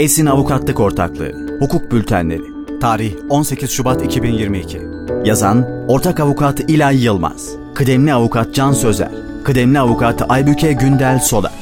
Esin Avukatlık Ortaklığı Hukuk Bültenleri Tarih 18 Şubat 2022 Yazan Ortak Avukat İlay Yılmaz. Kıdemli Avukat Can Sözer. Kıdemli Avukat Aybüke Gündel Solak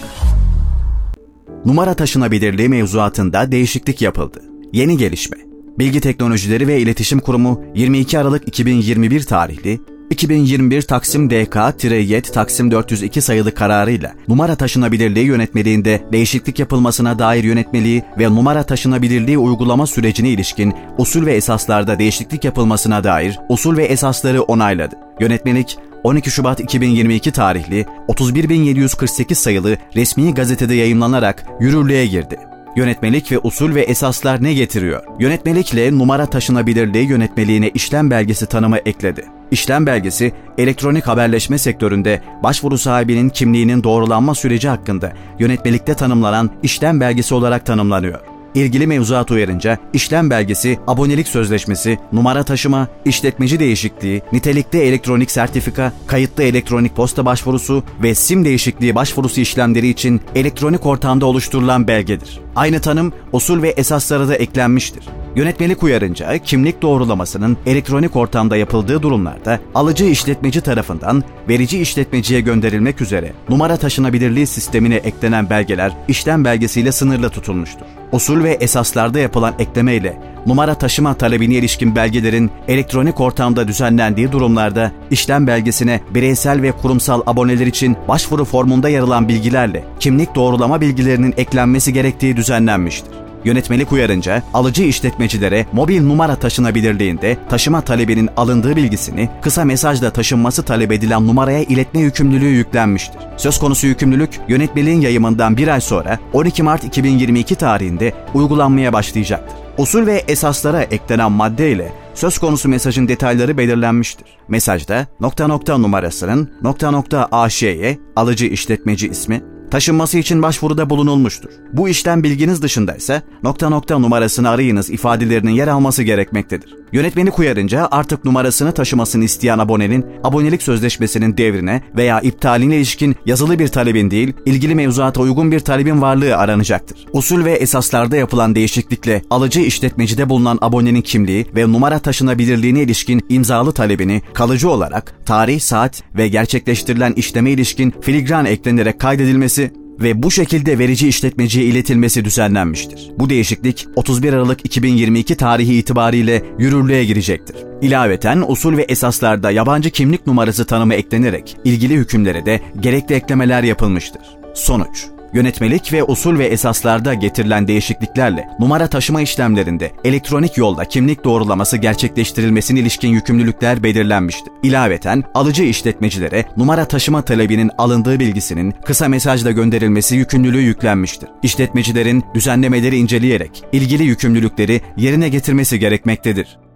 Numara taşınabilirliği mevzuatında değişiklik yapıldı. Yeni gelişme. Bilgi Teknolojileri ve İletişim Kurumu 22 Aralık 2021 tarihli 2021 Taksim DK-YET Taksim 402 sayılı kararıyla numara taşınabilirliği yönetmeliğinde değişiklik yapılmasına dair yönetmeliği ve numara taşınabilirliği uygulama sürecine ilişkin usul ve esaslarda değişiklik yapılmasına dair usul ve esasları onayladı. Yönetmelik 12 Şubat 2022 tarihli 31748 sayılı resmi gazetede yayımlanarak yürürlüğe girdi. Yönetmelik ve usul ve esaslar ne getiriyor? Yönetmelikle numara taşınabilirliği yönetmeliğine işlem belgesi tanımı ekledi. İşlem belgesi, elektronik haberleşme sektöründe başvuru sahibinin kimliğinin doğrulanma süreci hakkında yönetmelikte tanımlanan işlem belgesi olarak tanımlanıyor. İlgili mevzuat uyarınca işlem belgesi, abonelik sözleşmesi, numara taşıma, işletmeci değişikliği, nitelikte elektronik sertifika, kayıtlı elektronik posta başvurusu ve sim değişikliği başvurusu işlemleri için elektronik ortamda oluşturulan belgedir. Aynı tanım usul ve esaslara da eklenmiştir. Yönetmelik uyarınca kimlik doğrulamasının elektronik ortamda yapıldığı durumlarda alıcı işletmeci tarafından verici işletmeciye gönderilmek üzere numara taşınabilirliği sistemine eklenen belgeler işlem belgesiyle sınırlı tutulmuştur. Usul ve esaslarda yapılan ekleme ile numara taşıma talebine ilişkin belgelerin elektronik ortamda düzenlendiği durumlarda işlem belgesine bireysel ve kurumsal aboneler için başvuru formunda yer alan bilgilerle kimlik doğrulama bilgilerinin eklenmesi gerektiği düzenlenmiştir. Yönetmelik uyarınca alıcı işletmecilere mobil numara taşınabilirliğinde taşıma talebinin alındığı bilgisini kısa mesajla taşınması talep edilen numaraya iletme yükümlülüğü yüklenmiştir. Söz konusu yükümlülük yönetmeliğin yayımından bir ay sonra 12 Mart 2022 tarihinde uygulanmaya başlayacaktır. Usul ve esaslara eklenen madde ile söz konusu mesajın detayları belirlenmiştir. Mesajda nokta nokta numarasının nokta nokta AŞ'ye alıcı işletmeci ismi, taşınması için başvuruda bulunulmuştur. Bu işlem bilginiz dışında ise nokta nokta numarasını arayınız ifadelerinin yer alması gerekmektedir. Yönetmelik uyarınca artık numarasını taşımasını isteyen abonenin abonelik sözleşmesinin devrine veya iptaline ilişkin yazılı bir talebin değil, ilgili mevzuata uygun bir talebin varlığı aranacaktır. Usul ve esaslarda yapılan değişiklikle alıcı işletmecide bulunan abonenin kimliği ve numara taşınabilirliğine ilişkin imzalı talebini kalıcı olarak tarih, saat ve gerçekleştirilen işleme ilişkin filigran eklenerek kaydedilmesi ve bu şekilde verici işletmeciye iletilmesi düzenlenmiştir. Bu değişiklik 31 Aralık 2022 tarihi itibariyle yürürlüğe girecektir. İlaveten usul ve esaslarda yabancı kimlik numarası tanımı eklenerek ilgili hükümlere de gerekli eklemeler yapılmıştır. Sonuç Yönetmelik ve usul ve esaslarda getirilen değişikliklerle numara taşıma işlemlerinde elektronik yolda kimlik doğrulaması gerçekleştirilmesine ilişkin yükümlülükler belirlenmiştir. İlaveten alıcı işletmecilere numara taşıma talebinin alındığı bilgisinin kısa mesajla gönderilmesi yükümlülüğü yüklenmiştir. İşletmecilerin düzenlemeleri inceleyerek ilgili yükümlülükleri yerine getirmesi gerekmektedir.